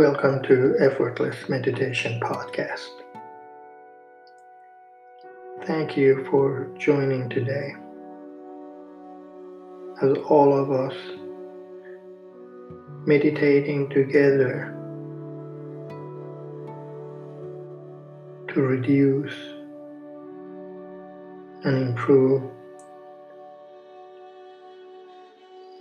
Welcome to Effortless Meditation Podcast. Thank you for joining today. As all of us meditating together to reduce and improve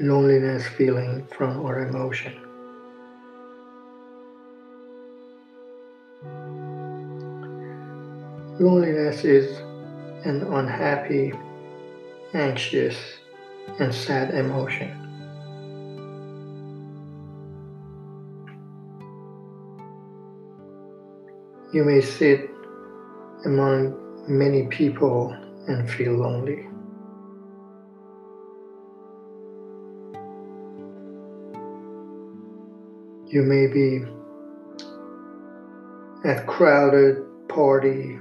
loneliness feeling from our emotion. Loneliness is an unhappy, anxious, and sad emotion. You may sit among many people and feel lonely. You may be at crowded party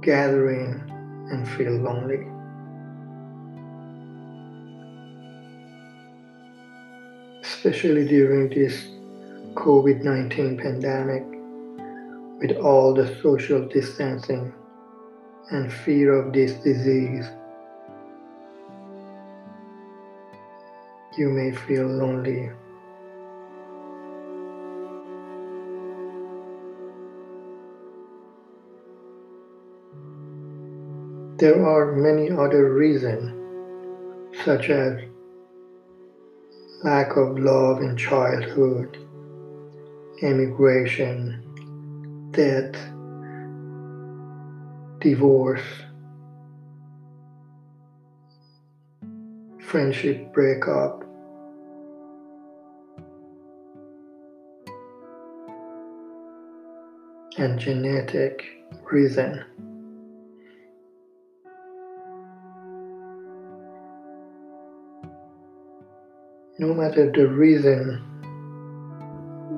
gathering and feel lonely. Especially during this COVID 19 pandemic, with all the social distancing and fear of this disease, you may feel lonely There are many other reasons, such as lack of love in childhood, immigration, death, divorce, friendship breakup, and genetic reason. No matter the reason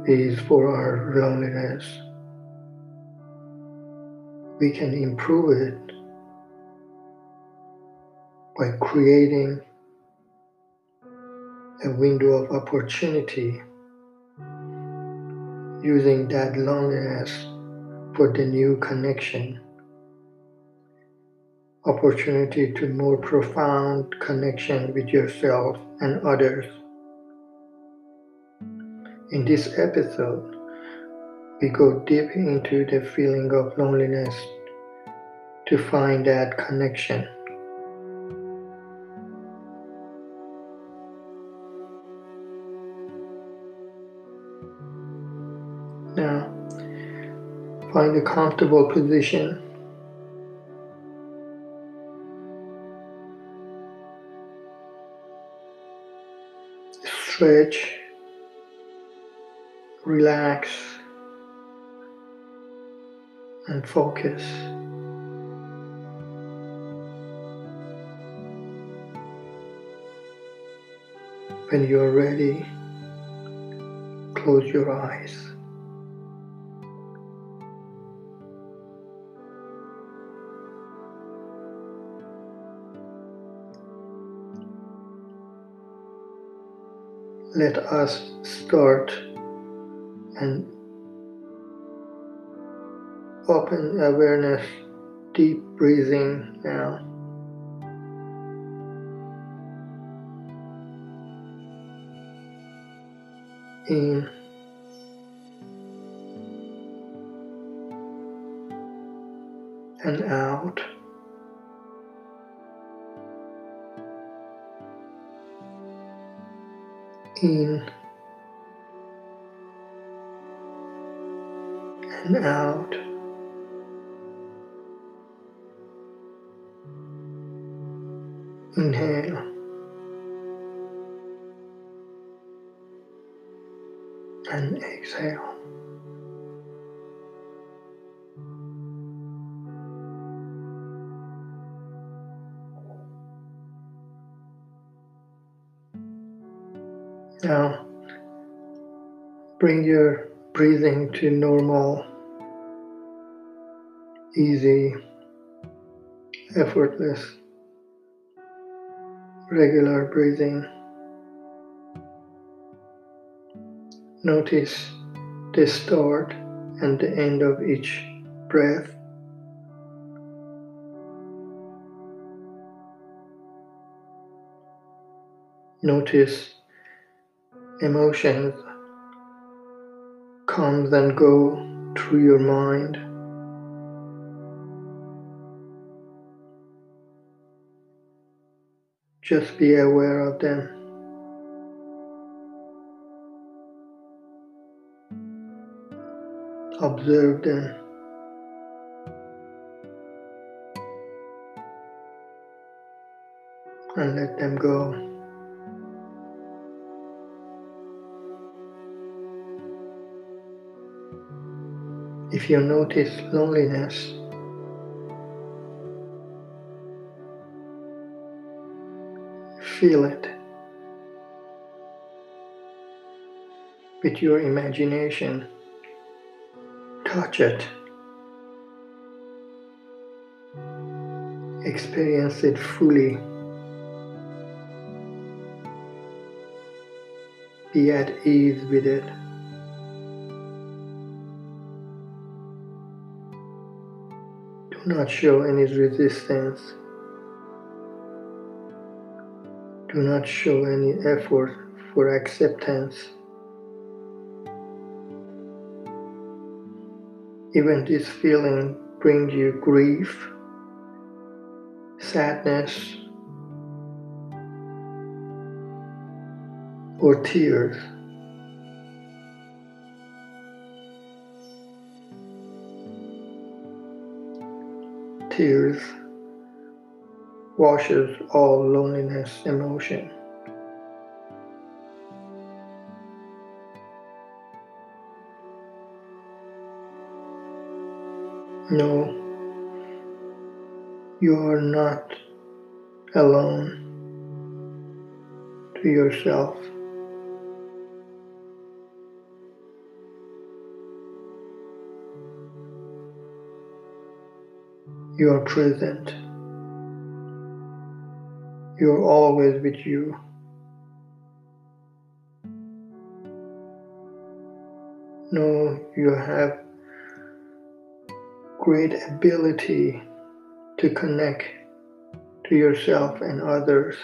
is for our loneliness, we can improve it by creating a window of opportunity using that loneliness for the new connection. Opportunity to more profound connection with yourself and others in this episode, we go deep into the feeling of loneliness to find that connection. Now, find a comfortable position. Stretch relax and focus. When you are ready, close your eyes. Let us start and open awareness, deep breathing now. In and out. In and out. Inhale. And exhale. Now, bring your breathing to normal easy, effortless, regular breathing. Notice the start and the end of each breath. Notice emotions comes and go through your mind. Just be aware of them. Observe them. And let them go. If you notice loneliness, feel it with your imagination, touch it, experience it fully. Be at ease with it. Do not show any resistance. Do not show any effort for acceptance. Even this feeling brings you grief, sadness, or tears. tears washes all loneliness emotion. No, you are not alone to yourself. You are present. You are always with you. Know you have great ability to connect to yourself and others.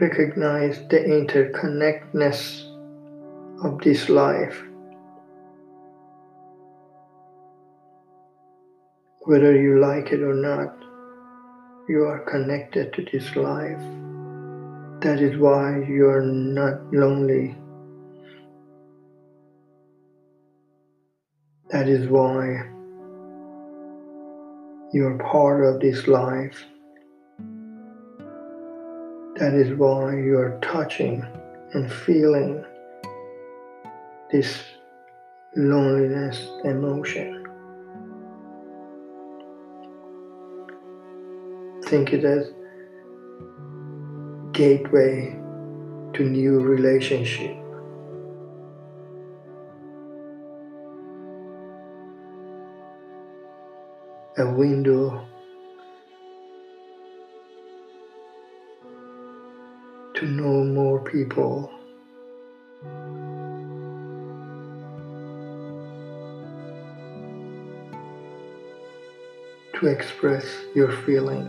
recognize the interconnectedness of this life. Whether you like it or not, you are connected to this life. That is why you are not lonely. That is why you are part of this life. That is why you are touching and feeling this loneliness emotion. Think it as gateway to new relationship. A window to know more people. To express your feeling.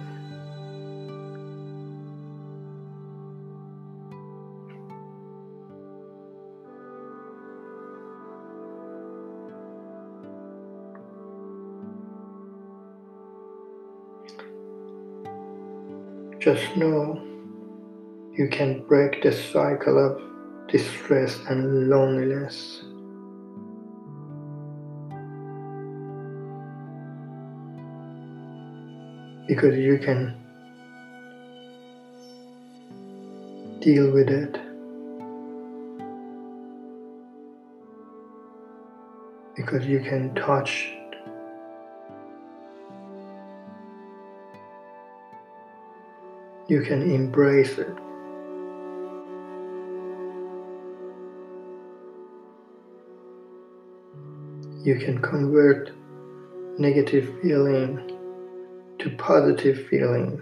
Just know you can break the cycle of distress and loneliness. Because you can deal with it. Because you can touch you can embrace it. You can convert negative feeling to positive feeling.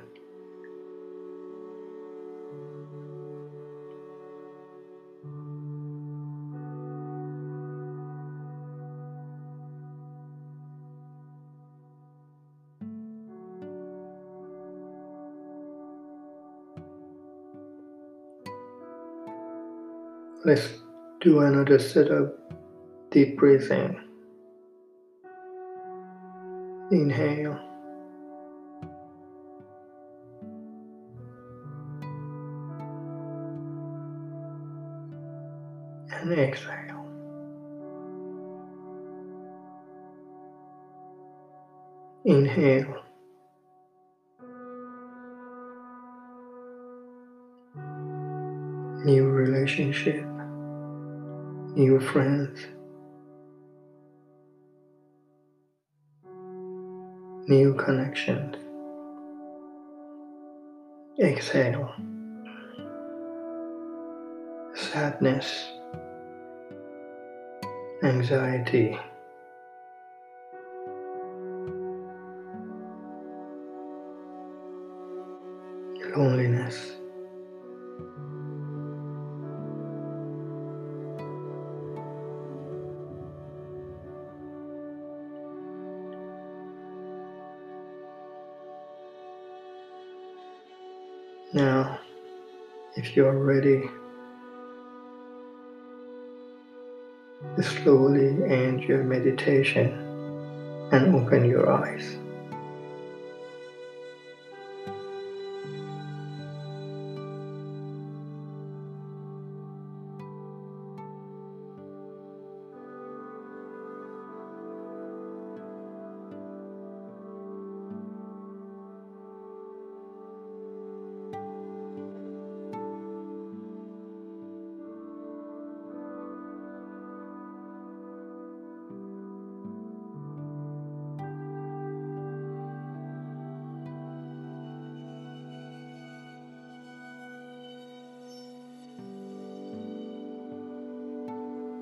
Let's do another set of deep breathing. Inhale. And exhale. Inhale. New relationship, new friends. new connections. Exhale. Sadness, anxiety, loneliness. Now, if you are ready, slowly end your meditation and open your eyes.